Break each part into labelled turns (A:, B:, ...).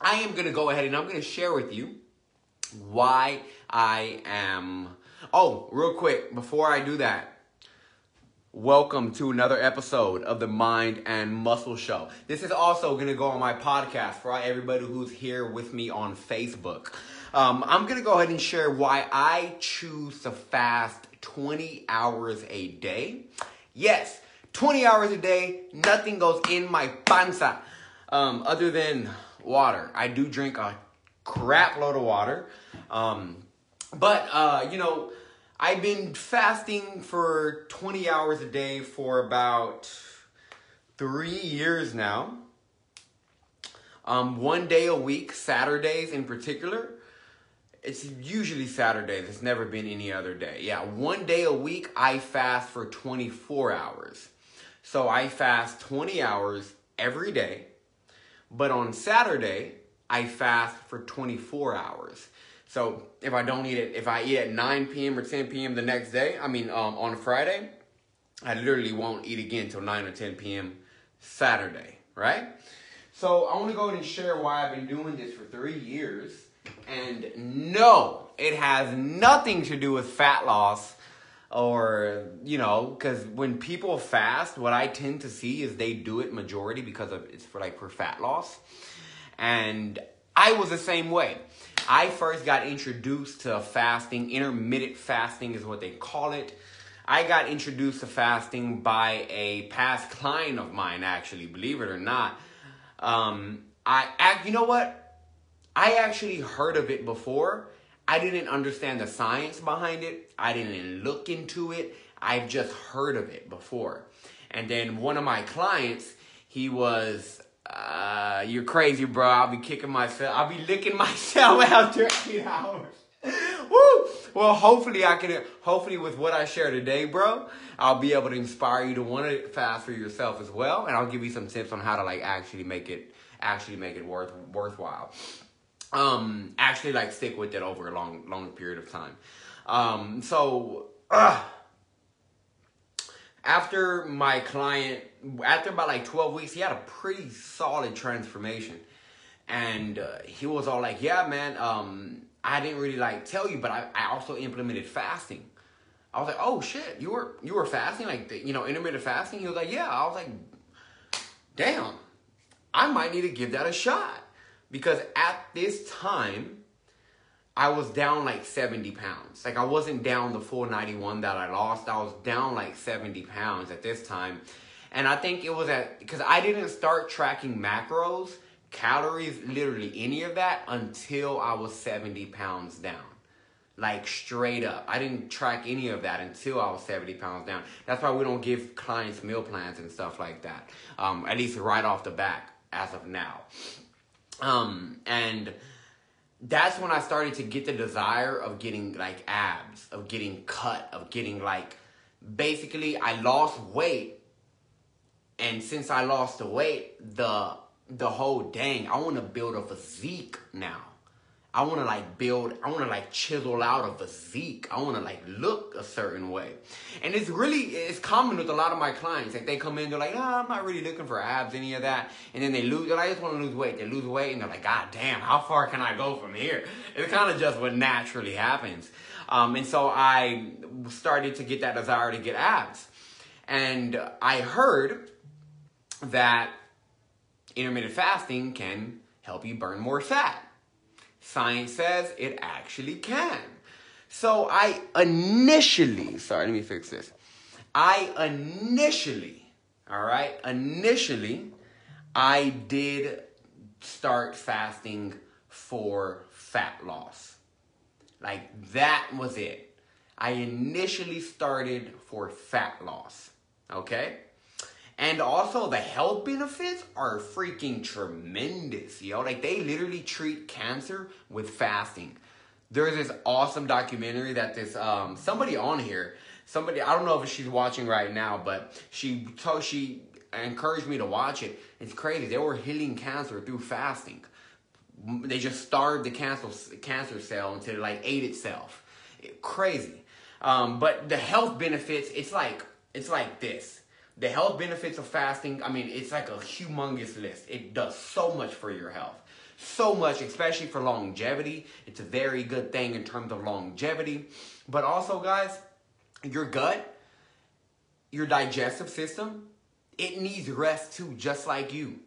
A: I am going to go ahead and I'm going to share with you why I am. Oh, real quick, before I do that, welcome to another episode of the Mind and Muscle Show. This is also going to go on my podcast for everybody who's here with me on Facebook. Um, I'm going to go ahead and share why I choose to fast 20 hours a day. Yes, 20 hours a day, nothing goes in my panza um, other than water. I do drink a crap load of water. Um, but, uh, you know, I've been fasting for 20 hours a day for about three years now. Um, one day a week, Saturdays in particular. It's usually Saturdays. It's never been any other day. Yeah, one day a week I fast for 24 hours. So I fast 20 hours every day. But on Saturday, I fast for 24 hours. So if I don't eat it, if I eat at 9 p.m. or 10 p.m. the next day, I mean um, on Friday, I literally won't eat again until 9 or 10 p.m. Saturday, right? So I want to go ahead and share why I've been doing this for three years. And no, it has nothing to do with fat loss or, you know, because when people fast, what I tend to see is they do it majority because of it's for like for fat loss. And I was the same way. I first got introduced to fasting, intermittent fasting is what they call it. I got introduced to fasting by a past client of mine, actually, believe it or not. Um, I act, you know what? I actually heard of it before. I didn't understand the science behind it. I didn't look into it. I've just heard of it before. And then one of my clients, he was uh, you're crazy, bro. I'll be kicking myself. I'll be licking myself after eight hours. Woo! Well, hopefully I can. Hopefully, with what I share today, bro, I'll be able to inspire you to want to fast for yourself as well, and I'll give you some tips on how to like actually make it actually make it worth worthwhile. Um, actually, like stick with it over a long long period of time. Um, so. Uh, after my client, after about like 12 weeks, he had a pretty solid transformation. And uh, he was all like, yeah, man, um, I didn't really like tell you, but I, I also implemented fasting. I was like, oh shit, you were you were fasting, like you know, intermittent fasting. He was like, yeah. I was like, damn, I might need to give that a shot because at this time, I was down like 70 pounds. Like I wasn't down the full 91 that I lost. I was down like 70 pounds at this time. And I think it was at, because I didn't start tracking macros, calories, literally any of that until I was 70 pounds down. Like straight up. I didn't track any of that until I was 70 pounds down. That's why we don't give clients meal plans and stuff like that. Um, at least right off the bat as of now. Um, and, that's when I started to get the desire of getting like abs, of getting cut, of getting like basically I lost weight. And since I lost the weight, the the whole dang, I want to build a physique now. I want to like build, I want to like chisel out a physique. I want to like look a certain way. And it's really, it's common with a lot of my clients. Like they come in, they're like, oh, I'm not really looking for abs, any of that. And then they lose, like, I just want to lose weight. They lose weight and they're like, God damn, how far can I go from here? It's kind of just what naturally happens. Um, and so I started to get that desire to get abs. And I heard that intermittent fasting can help you burn more fat. Science says it actually can. So I initially, sorry, let me fix this. I initially, all right, initially, I did start fasting for fat loss. Like that was it. I initially started for fat loss, okay? And also the health benefits are freaking tremendous, yo. Like they literally treat cancer with fasting. There's this awesome documentary that this um somebody on here, somebody I don't know if she's watching right now, but she told she encouraged me to watch it. It's crazy. They were healing cancer through fasting. They just starved the cancer cancer cell until it like ate itself. It, crazy. Um, but the health benefits, it's like it's like this the health benefits of fasting, I mean, it's like a humongous list. It does so much for your health. so much, especially for longevity. It's a very good thing in terms of longevity. But also, guys, your gut, your digestive system, it needs rest too, just like you.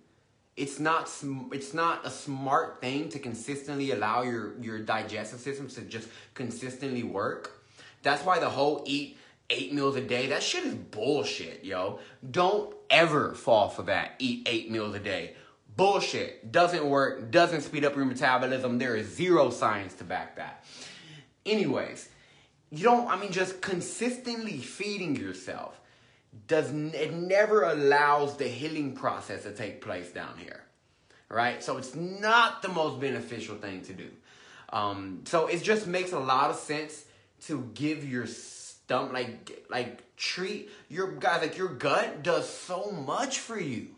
A: It's not it's not a smart thing to consistently allow your your digestive system to just consistently work. That's why the whole eat eight meals a day, that shit is bullshit, yo. Don't ever fall for that. Eat eight meals a day. Bullshit. Doesn't work, doesn't speed up your metabolism. There is zero science to back that. Anyways, you don't, I mean, just consistently feeding yourself does it never allows the healing process to take place down here right so it's not the most beneficial thing to do um, so it just makes a lot of sense to give your stomach like like treat your guys like your gut does so much for you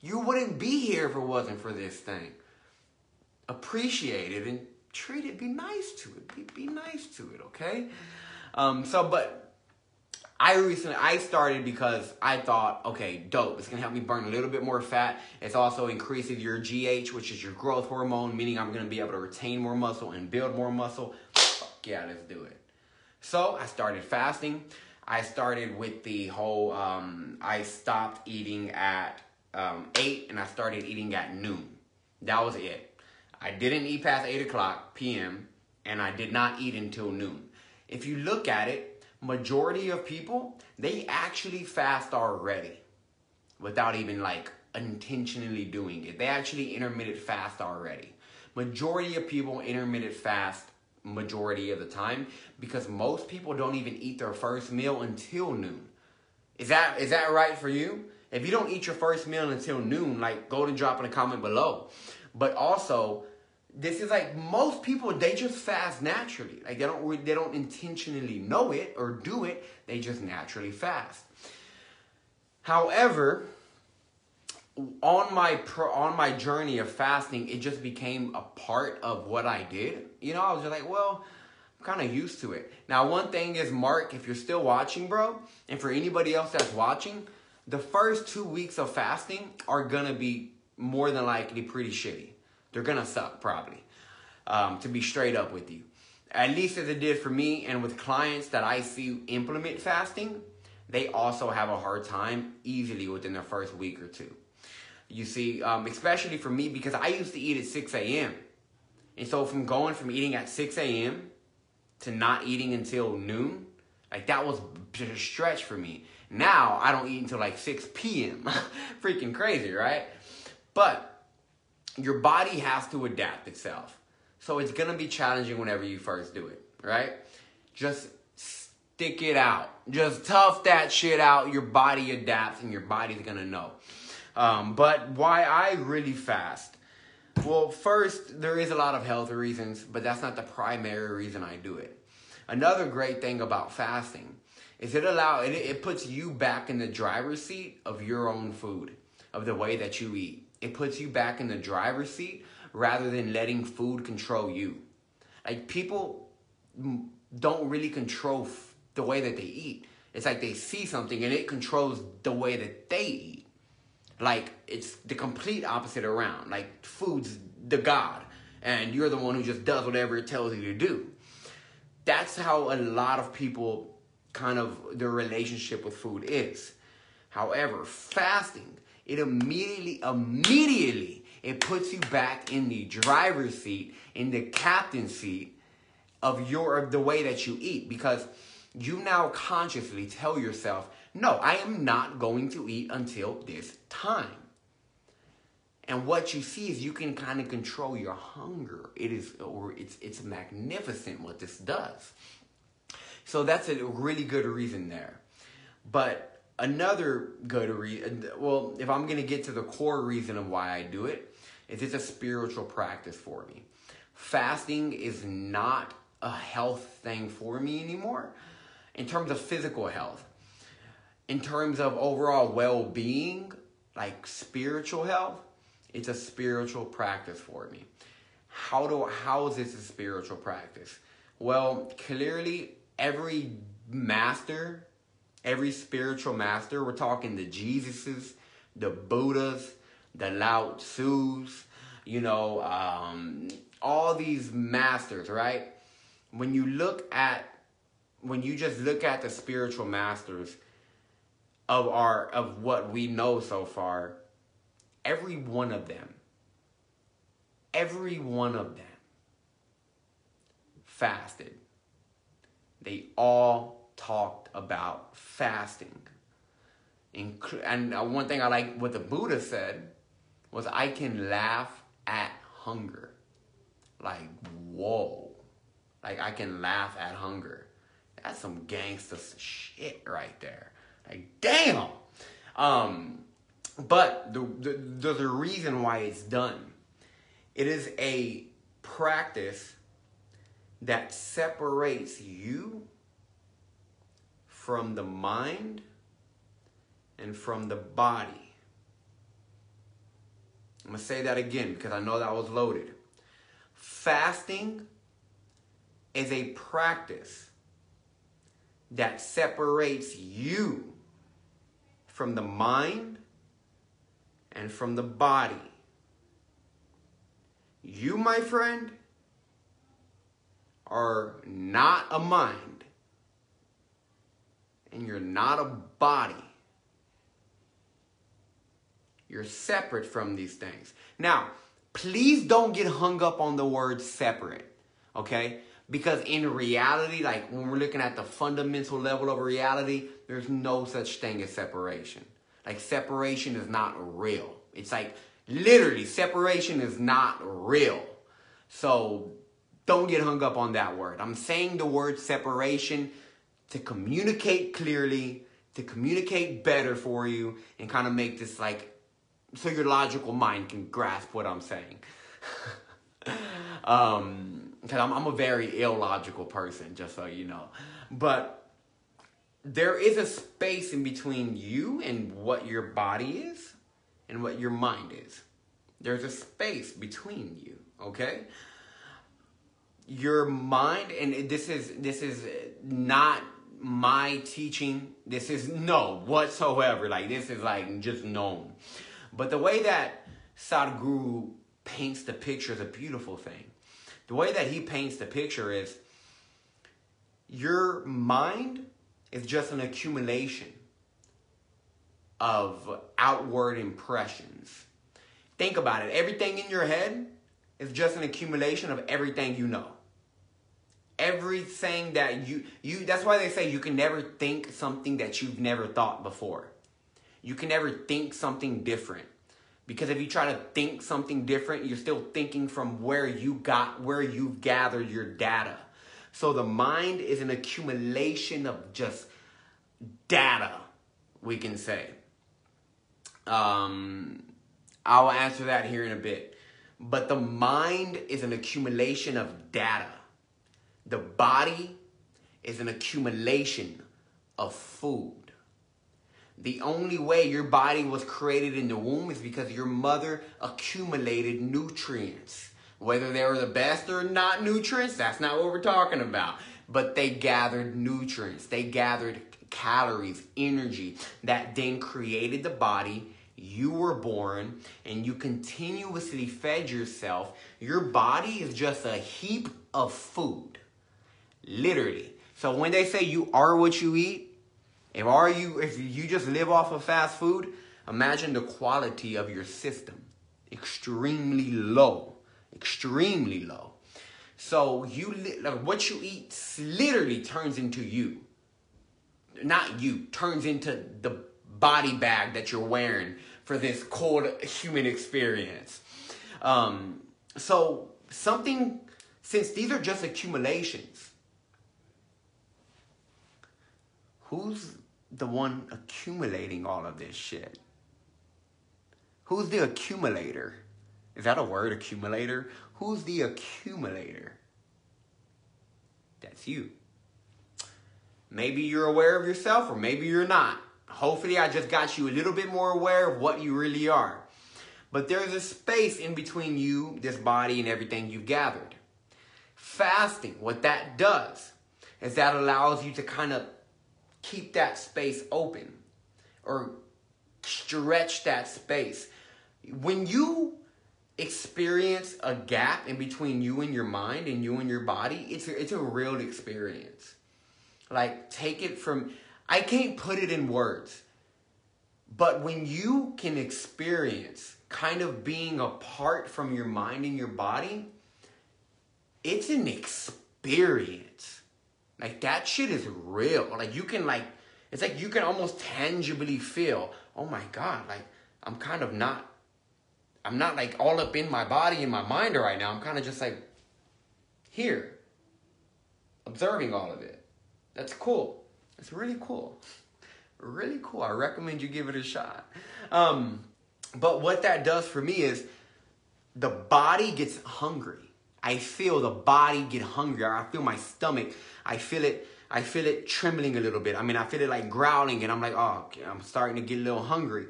A: you wouldn't be here if it wasn't for this thing appreciate it and treat it be nice to it be, be nice to it okay um, so but I recently I started because I thought, okay, dope. It's gonna help me burn a little bit more fat. It's also increasing your GH, which is your growth hormone, meaning I'm gonna be able to retain more muscle and build more muscle. Fuck yeah, let's do it. So I started fasting. I started with the whole. Um, I stopped eating at um, eight and I started eating at noon. That was it. I didn't eat past eight o'clock p.m. and I did not eat until noon. If you look at it, majority of people, they actually fast already without even like intentionally doing it. They actually intermittent fast already. Majority of people intermittent fast majority of the time because most people don't even eat their first meal until noon. Is that is that right for you? If you don't eat your first meal until noon, like go and drop in a comment below. But also, this is like most people they just fast naturally like they don't they don't intentionally know it or do it they just naturally fast however on my on my journey of fasting it just became a part of what i did you know i was just like well i'm kind of used to it now one thing is mark if you're still watching bro and for anybody else that's watching the first two weeks of fasting are gonna be more than likely pretty shitty they're gonna suck probably. Um, to be straight up with you, at least as it did for me, and with clients that I see implement fasting, they also have a hard time easily within their first week or two. You see, um, especially for me because I used to eat at 6 a.m. And so from going from eating at 6 a.m. to not eating until noon, like that was just a stretch for me. Now I don't eat until like 6 p.m. Freaking crazy, right? But your body has to adapt itself. So it's gonna be challenging whenever you first do it, right? Just stick it out. Just tough that shit out. Your body adapts and your body's gonna know. Um, but why I really fast? Well, first, there is a lot of health reasons, but that's not the primary reason I do it. Another great thing about fasting is it allow it, it puts you back in the driver's seat of your own food, of the way that you eat. It puts you back in the driver's seat rather than letting food control you. Like people don't really control the way that they eat. It's like they see something and it controls the way that they eat. Like it's the complete opposite around. Like food's the god and you're the one who just does whatever it tells you to do. That's how a lot of people kind of their relationship with food is. However, fasting it immediately, immediately, it puts you back in the driver's seat, in the captain seat of your of the way that you eat because you now consciously tell yourself, no, I am not going to eat until this time. And what you see is you can kind of control your hunger. It is or it's it's magnificent what this does. So that's a really good reason there. But Another good reason, well, if I'm going to get to the core reason of why I do it, is it's a spiritual practice for me. Fasting is not a health thing for me anymore in terms of physical health. In terms of overall well being, like spiritual health, it's a spiritual practice for me. How do how is this a spiritual practice? Well, clearly every master every spiritual master. We're talking the Jesuses, the Buddhas, the Lao Tzus, you know, um, all these masters, right? When you look at, when you just look at the spiritual masters of our, of what we know so far, every one of them, every one of them fasted. They all talked about fasting. And uh, one thing I like what the Buddha said was, I can laugh at hunger. Like, whoa. Like, I can laugh at hunger. That's some gangster shit right there. Like, damn. Um, but the, the, there's a reason why it's done. It is a practice that separates you from the mind and from the body. I'm going to say that again because I know that was loaded. Fasting is a practice that separates you from the mind and from the body. You, my friend, are not a mind and you're not a body. You're separate from these things. Now, please don't get hung up on the word separate, okay? Because in reality, like when we're looking at the fundamental level of reality, there's no such thing as separation. Like separation is not real. It's like literally separation is not real. So don't get hung up on that word. I'm saying the word separation to communicate clearly, to communicate better for you, and kind of make this like so your logical mind can grasp what I'm saying. um, because I'm, I'm a very illogical person, just so you know. But there is a space in between you and what your body is and what your mind is. There's a space between you, okay? Your mind, and this is this is not my teaching. This is no whatsoever. Like this is like just known. But the way that Sadhguru paints the picture is a beautiful thing. The way that he paints the picture is your mind is just an accumulation of outward impressions. Think about it. Everything in your head is just an accumulation of everything you know. Everything that you you that's why they say you can never think something that you've never thought before. You can never think something different. Because if you try to think something different, you're still thinking from where you got, where you've gathered your data. So the mind is an accumulation of just data, we can say. Um, I'll answer that here in a bit. But the mind is an accumulation of data. The body is an accumulation of food. The only way your body was created in the womb is because your mother accumulated nutrients. Whether they were the best or not nutrients, that's not what we're talking about. But they gathered nutrients, they gathered calories, energy that then created the body. You were born and you continuously fed yourself. Your body is just a heap of food. Literally. So when they say you are what you eat, if are you if you just live off of fast food, imagine the quality of your system. Extremely low. Extremely low. So you like what you eat literally turns into you. Not you, turns into the body bag that you're wearing for this cold human experience. Um, so something since these are just accumulations, who's the one accumulating all of this shit? Who's the accumulator? Is that a word, accumulator? Who's the accumulator? That's you. Maybe you're aware of yourself or maybe you're not. Hopefully, I just got you a little bit more aware of what you really are. But there's a space in between you, this body, and everything you've gathered. Fasting, what that does is that allows you to kind of keep that space open or stretch that space. When you experience a gap in between you and your mind and you and your body, it's a, it's a real experience. Like take it from I can't put it in words. But when you can experience kind of being apart from your mind and your body, it's an experience. Like that shit is real. Like you can like it's like you can almost tangibly feel, oh my god, like I'm kind of not I'm not like all up in my body and my mind right now. I'm kind of just like here, observing all of it. That's cool. It's really cool. Really cool. I recommend you give it a shot. Um, but what that does for me is the body gets hungry. I feel the body get hungry. I feel my stomach. I feel it. I feel it trembling a little bit. I mean, I feel it like growling, and I'm like, oh, I'm starting to get a little hungry.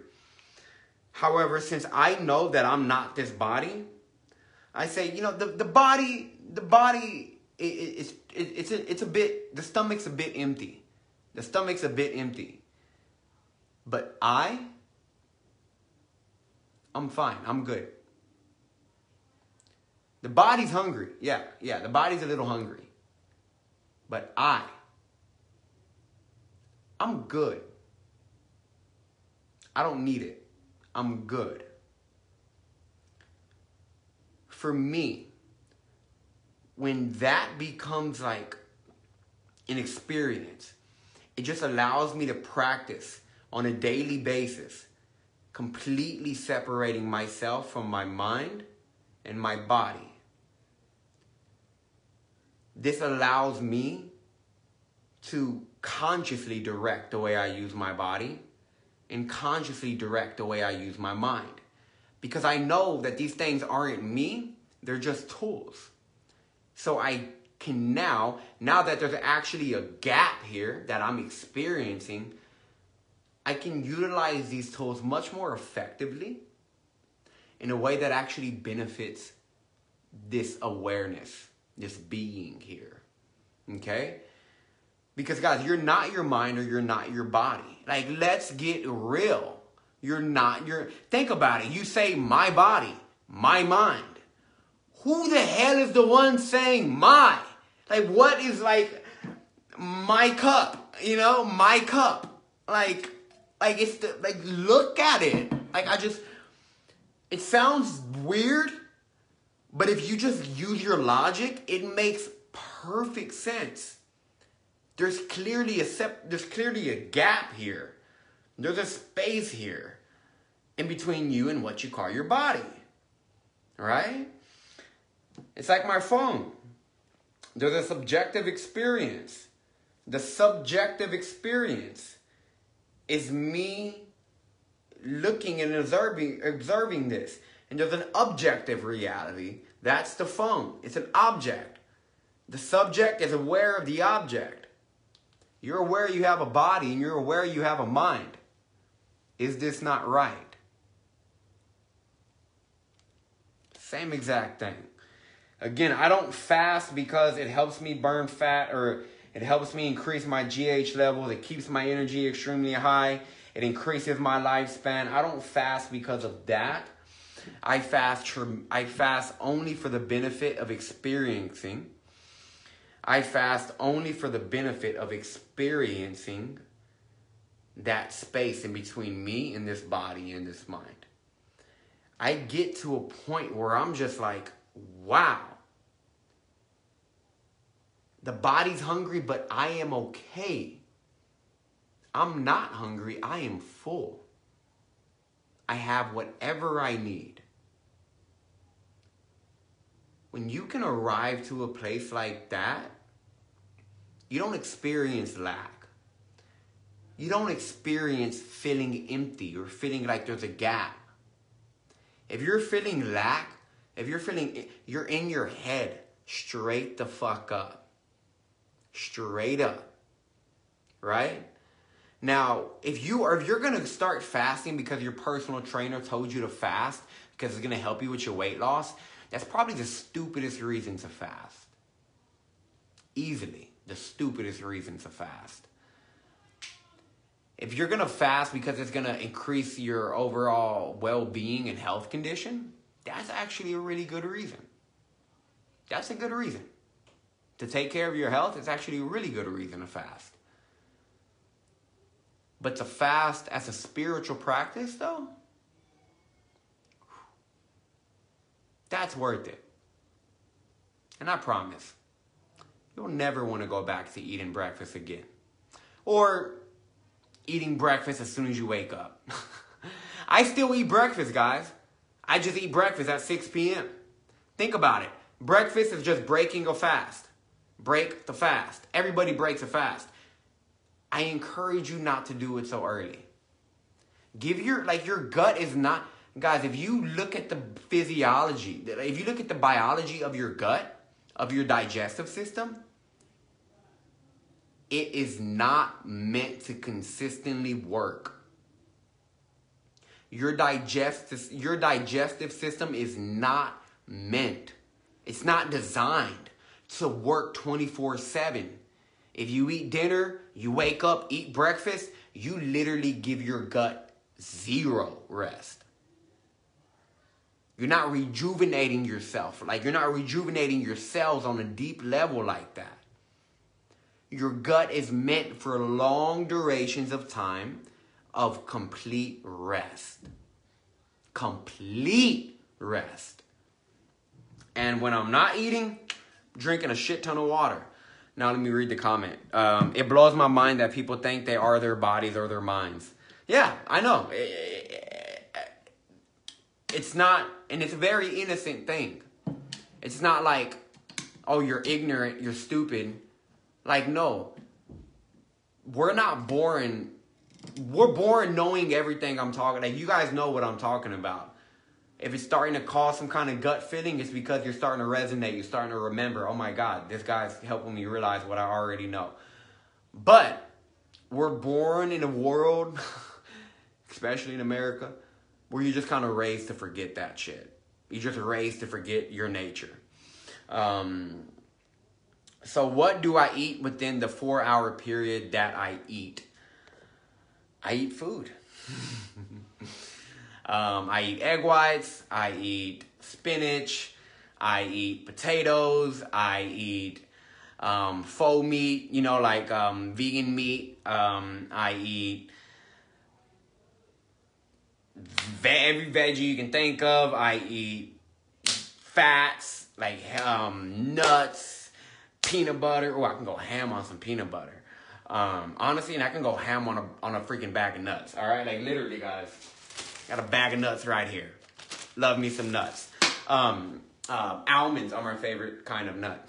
A: However, since I know that I'm not this body, I say, you know, the, the body, the body, it, it, it's, it, it's, a, it's a bit, the stomach's a bit empty. The stomach's a bit empty. But I, I'm fine. I'm good. The body's hungry. Yeah, yeah, the body's a little hungry. But I, I'm good. I don't need it. I'm good. For me, when that becomes like an experience, it just allows me to practice on a daily basis, completely separating myself from my mind and my body. This allows me to consciously direct the way I use my body and consciously direct the way I use my mind. Because I know that these things aren't me, they're just tools. So I can now, now that there's actually a gap here that I'm experiencing, I can utilize these tools much more effectively in a way that actually benefits this awareness, this being here. Okay? Because, guys, you're not your mind or you're not your body. Like, let's get real. You're not your. Think about it. You say my body, my mind. Who the hell is the one saying my? Like, what is like my cup? You know, my cup. Like, like it's the, like look at it. Like I just, it sounds weird, but if you just use your logic, it makes perfect sense. There's clearly a sep- there's clearly a gap here. There's a space here in between you and what you call your body. Right? It's like my phone. There's a subjective experience. The subjective experience is me looking and observing observing this. And there's an objective reality. That's the phone. It's an object. The subject is aware of the object. You're aware you have a body and you're aware you have a mind. Is this not right? Same exact thing. Again, I don't fast because it helps me burn fat or it helps me increase my GH levels. It keeps my energy extremely high. It increases my lifespan. I don't fast because of that. I fast I fast only for the benefit of experiencing I fast only for the benefit of experiencing that space in between me and this body and this mind. I get to a point where I'm just like, wow. The body's hungry, but I am okay. I'm not hungry, I am full. I have whatever I need. When you can arrive to a place like that, you don't experience lack. You don't experience feeling empty or feeling like there's a gap. If you're feeling lack, if you're feeling, you're in your head straight the fuck up. Straight up. Right? Now, if you are if you're gonna start fasting because your personal trainer told you to fast because it's gonna help you with your weight loss, that's probably the stupidest reason to fast. Easily the stupidest reason to fast. If you're gonna fast because it's gonna increase your overall well being and health condition, that's actually a really good reason. That's a good reason. To take care of your health, it's actually a really good reason to fast. But to fast as a spiritual practice, though, that's worth it. And I promise, you'll never want to go back to eating breakfast again. Or eating breakfast as soon as you wake up. I still eat breakfast, guys. I just eat breakfast at 6 p.m. Think about it. Breakfast is just breaking a fast. Break the fast. Everybody breaks a fast. I encourage you not to do it so early. Give your, like, your gut is not, guys, if you look at the physiology, if you look at the biology of your gut, of your digestive system, it is not meant to consistently work. Your digestive, your digestive system is not meant, it's not designed to work 24 7. If you eat dinner, you wake up, eat breakfast, you literally give your gut zero rest. You're not rejuvenating yourself. Like you're not rejuvenating your cells on a deep level like that. Your gut is meant for long durations of time of complete rest. Complete rest. And when I'm not eating, drinking a shit ton of water. Now let me read the comment. Um, it blows my mind that people think they are their bodies or their minds. Yeah, I know. It's not, and it's a very innocent thing. It's not like, oh, you're ignorant, you're stupid. Like, no. We're not born, we're born knowing everything I'm talking, like, you guys know what I'm talking about. If it's starting to cause some kind of gut feeling, it's because you're starting to resonate. You're starting to remember, oh my God, this guy's helping me realize what I already know. But we're born in a world, especially in America, where you're just kind of raised to forget that shit. You're just raised to forget your nature. Um, so, what do I eat within the four hour period that I eat? I eat food. Um, I eat egg whites. I eat spinach. I eat potatoes. I eat um, faux meat, you know, like um, vegan meat. Um, I eat every veggie you can think of. I eat fats, like um, nuts, peanut butter. Oh, I can go ham on some peanut butter. Um, honestly, and I can go ham on a on a freaking bag of nuts. All right, like literally, guys. Got a bag of nuts right here. Love me some nuts. Um, uh, almonds are my favorite kind of nut.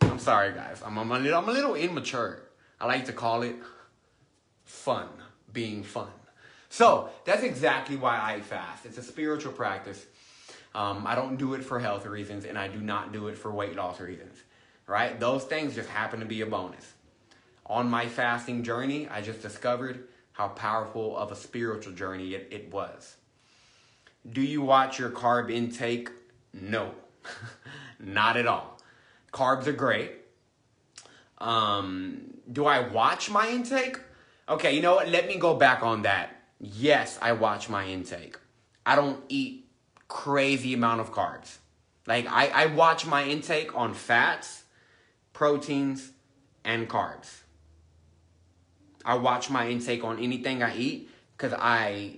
A: I'm sorry, guys. I'm, I'm, a little, I'm a little immature. I like to call it fun, being fun. So that's exactly why I fast. It's a spiritual practice. Um, I don't do it for health reasons, and I do not do it for weight loss reasons. Right? Those things just happen to be a bonus. On my fasting journey, I just discovered how powerful of a spiritual journey it, it was. Do you watch your carb intake? No, not at all. Carbs are great. Um, do I watch my intake? Okay, you know what? Let me go back on that. Yes, I watch my intake. I don't eat crazy amount of carbs. Like I, I watch my intake on fats, proteins, and carbs. I watch my intake on anything I eat because I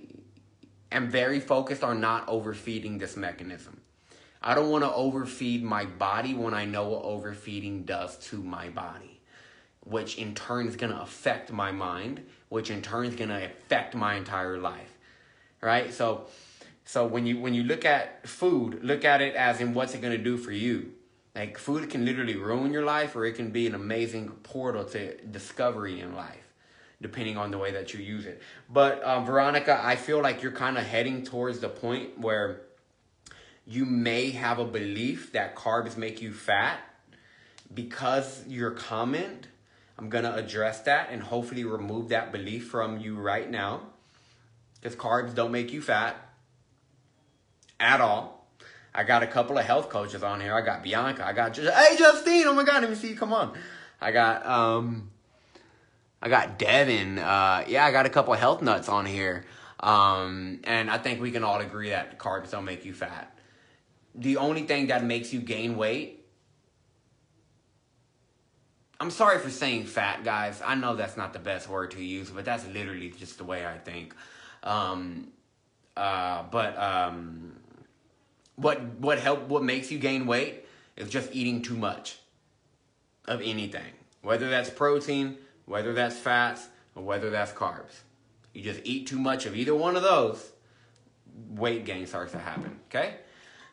A: am very focused on not overfeeding this mechanism. I don't want to overfeed my body when I know what overfeeding does to my body, which in turn is going to affect my mind, which in turn is going to affect my entire life. Right? So so when you when you look at food, look at it as in what's it going to do for you. Like food can literally ruin your life or it can be an amazing portal to discovery in life depending on the way that you use it. But um, Veronica, I feel like you're kind of heading towards the point where you may have a belief that carbs make you fat. Because your comment, I'm to address that and hopefully remove that belief from you right now. Because carbs don't make you fat at all. I got a couple of health coaches on here. I got Bianca. I got just hey Justine. Oh my God, let me see. You. Come on. I got um I got Devin. Uh, yeah, I got a couple health nuts on here. Um, and I think we can all agree that carbs don't make you fat. The only thing that makes you gain weight I'm sorry for saying fat, guys. I know that's not the best word to use, but that's literally just the way I think. Um, uh, but um, what what help what makes you gain weight is just eating too much of anything, whether that's protein, whether that's fats, or whether that's carbs. You just eat too much of either one of those, weight gain starts to happen. Okay,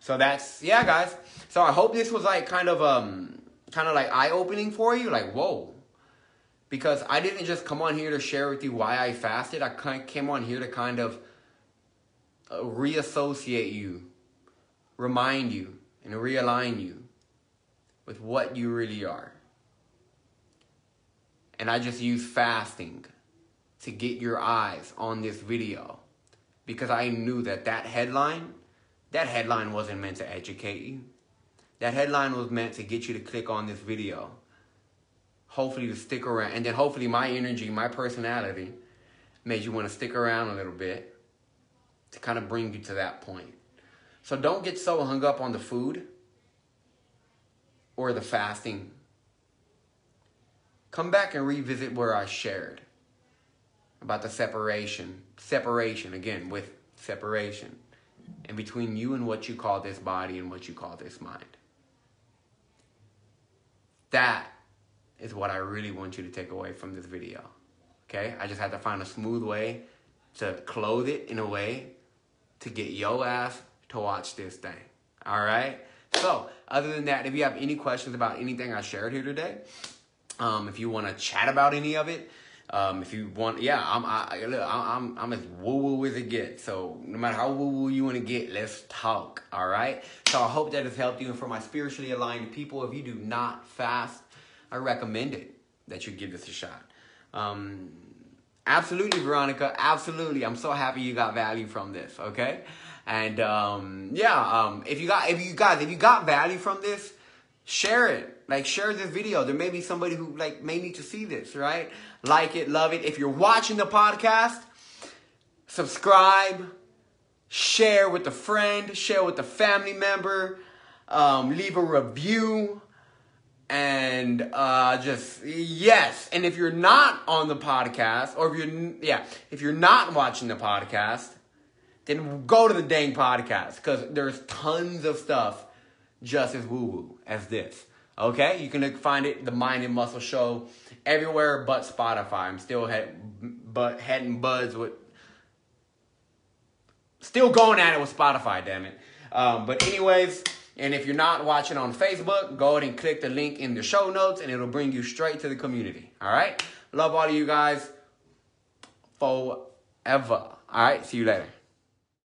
A: so that's yeah, guys. So I hope this was like kind of um kind of like eye opening for you, like whoa. Because I didn't just come on here to share with you why I fasted. I kind of came on here to kind of uh, reassociate you, remind you, and realign you with what you really are. And I just used fasting to get your eyes on this video because I knew that that headline, that headline wasn't meant to educate you. That headline was meant to get you to click on this video. Hopefully to stick around. And then hopefully my energy, my personality made you want to stick around a little bit to kind of bring you to that point. So don't get so hung up on the food or the fasting. Come back and revisit where I shared about the separation. Separation, again, with separation. And between you and what you call this body and what you call this mind. That is what I really want you to take away from this video. Okay? I just had to find a smooth way to clothe it in a way to get yo ass to watch this thing. All right? So, other than that, if you have any questions about anything I shared here today, um, if you want to chat about any of it, um, if you want, yeah, I'm I, look, I'm I'm as woo woo as it gets. So no matter how woo woo you want to get, let's talk. All right. So I hope that has helped you. And for my spiritually aligned people, if you do not fast, I recommend it that you give this a shot. Um, absolutely, Veronica. Absolutely. I'm so happy you got value from this. Okay. And um, yeah, um, if you got if you guys if you got value from this, share it. Like share this video. There may be somebody who like may need to see this, right? Like it, love it. If you're watching the podcast, subscribe, share with a friend, share with a family member, um, leave a review, and uh, just yes. And if you're not on the podcast, or if you're yeah, if you're not watching the podcast, then go to the dang podcast because there's tons of stuff just as woo woo as this. Okay, you can find it, the Mind and Muscle Show, everywhere but Spotify. I'm still head, but head and buds with, still going at it with Spotify. Damn it. Um, but anyways, and if you're not watching on Facebook, go ahead and click the link in the show notes, and it'll bring you straight to the community. All right. Love all of you guys forever. All right. See you later.